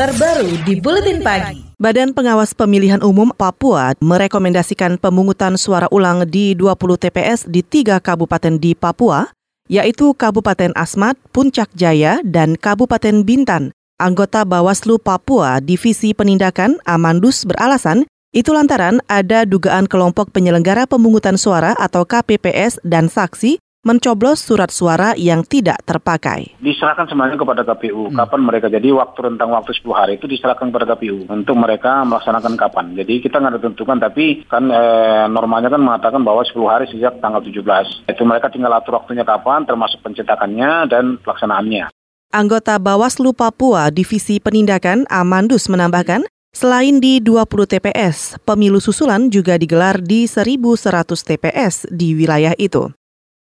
terbaru di Buletin Pagi. Badan Pengawas Pemilihan Umum Papua merekomendasikan pemungutan suara ulang di 20 TPS di tiga kabupaten di Papua, yaitu Kabupaten Asmat, Puncak Jaya, dan Kabupaten Bintan. Anggota Bawaslu Papua Divisi Penindakan Amandus beralasan itu lantaran ada dugaan kelompok penyelenggara pemungutan suara atau KPPS dan saksi mencoblos surat suara yang tidak terpakai. Diserahkan semuanya kepada KPU. Hmm. Kapan mereka jadi waktu rentang waktu 10 hari itu diserahkan kepada KPU untuk mereka melaksanakan kapan. Jadi kita nggak tentukan tapi kan eh, normalnya kan mengatakan bahwa 10 hari sejak tanggal 17. Itu mereka tinggal atur waktunya kapan termasuk pencetakannya dan pelaksanaannya. Anggota Bawaslu Papua Divisi Penindakan Amandus menambahkan, Selain di 20 TPS, pemilu susulan juga digelar di 1.100 TPS di wilayah itu.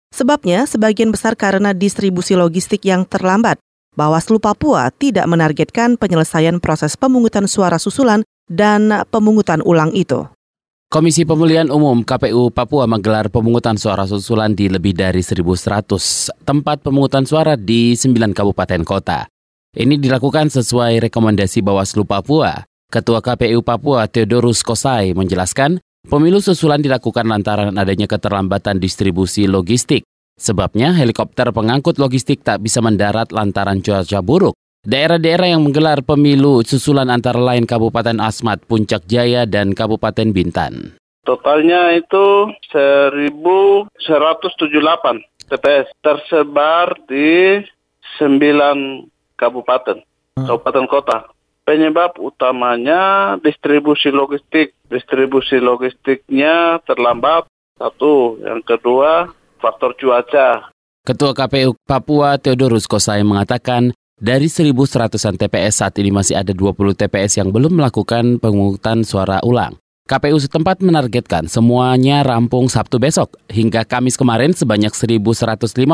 Sebabnya, sebagian besar karena distribusi logistik yang terlambat. Bawaslu Papua tidak menargetkan penyelesaian proses pemungutan suara susulan dan pemungutan ulang itu. Komisi Pemilihan Umum KPU Papua menggelar pemungutan suara susulan di lebih dari 1.100 tempat pemungutan suara di 9 kabupaten kota. Ini dilakukan sesuai rekomendasi Bawaslu Papua. Ketua KPU Papua Theodorus Kosai menjelaskan Pemilu susulan dilakukan lantaran adanya keterlambatan distribusi logistik. Sebabnya helikopter pengangkut logistik tak bisa mendarat lantaran cuaca buruk. Daerah-daerah yang menggelar pemilu susulan antara lain Kabupaten Asmat, Puncak Jaya, dan Kabupaten Bintan. Totalnya itu 1178 TPS tersebar di 9 kabupaten, kabupaten kota. Penyebab utamanya distribusi logistik. Distribusi logistiknya terlambat. Satu. Yang kedua, faktor cuaca. Ketua KPU Papua Theodorus Kosai mengatakan dari 1.100-an TPS saat ini masih ada 20 TPS yang belum melakukan pemungutan suara ulang. KPU setempat menargetkan semuanya rampung Sabtu besok. Hingga Kamis kemarin sebanyak 1.158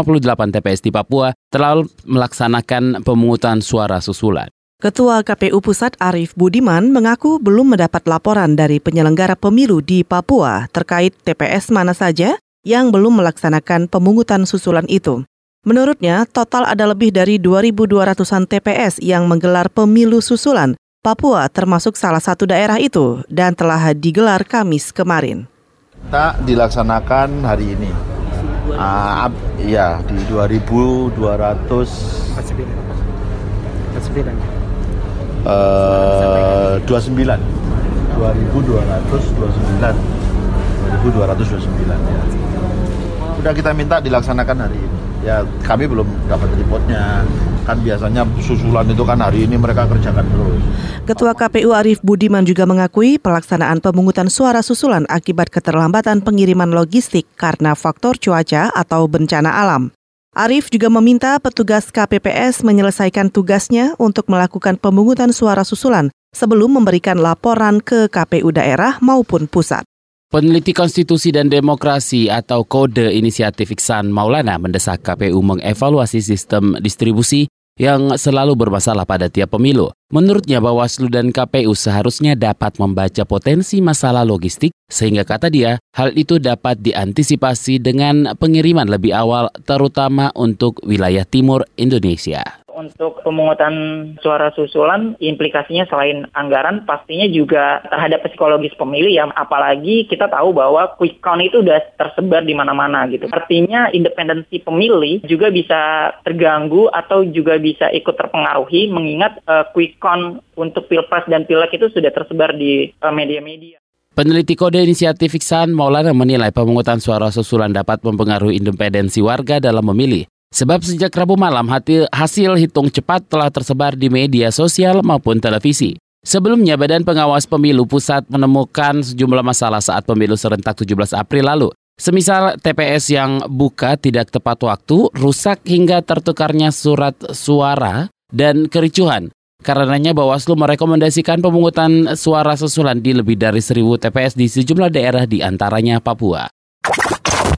TPS di Papua telah melaksanakan pemungutan suara susulan. Ketua KPU Pusat Arif Budiman mengaku belum mendapat laporan dari penyelenggara pemilu di Papua terkait TPS mana saja yang belum melaksanakan pemungutan susulan itu. Menurutnya, total ada lebih dari 2.200-an TPS yang menggelar pemilu susulan. Papua termasuk salah satu daerah itu dan telah digelar Kamis kemarin. Tak dilaksanakan hari ini. Uh, ya, di 2.200 uh, 29 2229 2229 ya. Sudah kita minta dilaksanakan hari ini. Ya kami belum dapat reportnya. Kan biasanya susulan itu kan hari ini mereka kerjakan terus. Ketua KPU Arief Budiman juga mengakui pelaksanaan pemungutan suara susulan akibat keterlambatan pengiriman logistik karena faktor cuaca atau bencana alam. Arief juga meminta petugas KPPS menyelesaikan tugasnya untuk melakukan pemungutan suara susulan sebelum memberikan laporan ke KPU daerah maupun pusat. Peneliti Konstitusi dan Demokrasi atau Kode Inisiatif Iksan Maulana mendesak KPU mengevaluasi sistem distribusi yang selalu bermasalah pada tiap pemilu. Menurutnya Bawaslu dan KPU seharusnya dapat membaca potensi masalah logistik sehingga kata dia hal itu dapat diantisipasi dengan pengiriman lebih awal terutama untuk wilayah timur Indonesia untuk pemungutan suara susulan implikasinya selain anggaran pastinya juga terhadap psikologis pemilih ya apalagi kita tahu bahwa quick count itu udah tersebar di mana-mana gitu artinya independensi pemilih juga bisa terganggu atau juga bisa ikut terpengaruhi mengingat uh, quick count untuk pilpres dan pileg itu sudah tersebar di uh, media-media Peneliti Kode Inisiatif Iksan Maulana menilai pemungutan suara susulan dapat mempengaruhi independensi warga dalam memilih. Sebab sejak Rabu malam hasil hitung cepat telah tersebar di media sosial maupun televisi. Sebelumnya, Badan Pengawas Pemilu Pusat menemukan sejumlah masalah saat pemilu serentak 17 April lalu. Semisal TPS yang buka tidak tepat waktu, rusak hingga tertukarnya surat suara dan kericuhan. Karenanya Bawaslu merekomendasikan pemungutan suara susulan di lebih dari 1000 TPS di sejumlah daerah di antaranya Papua.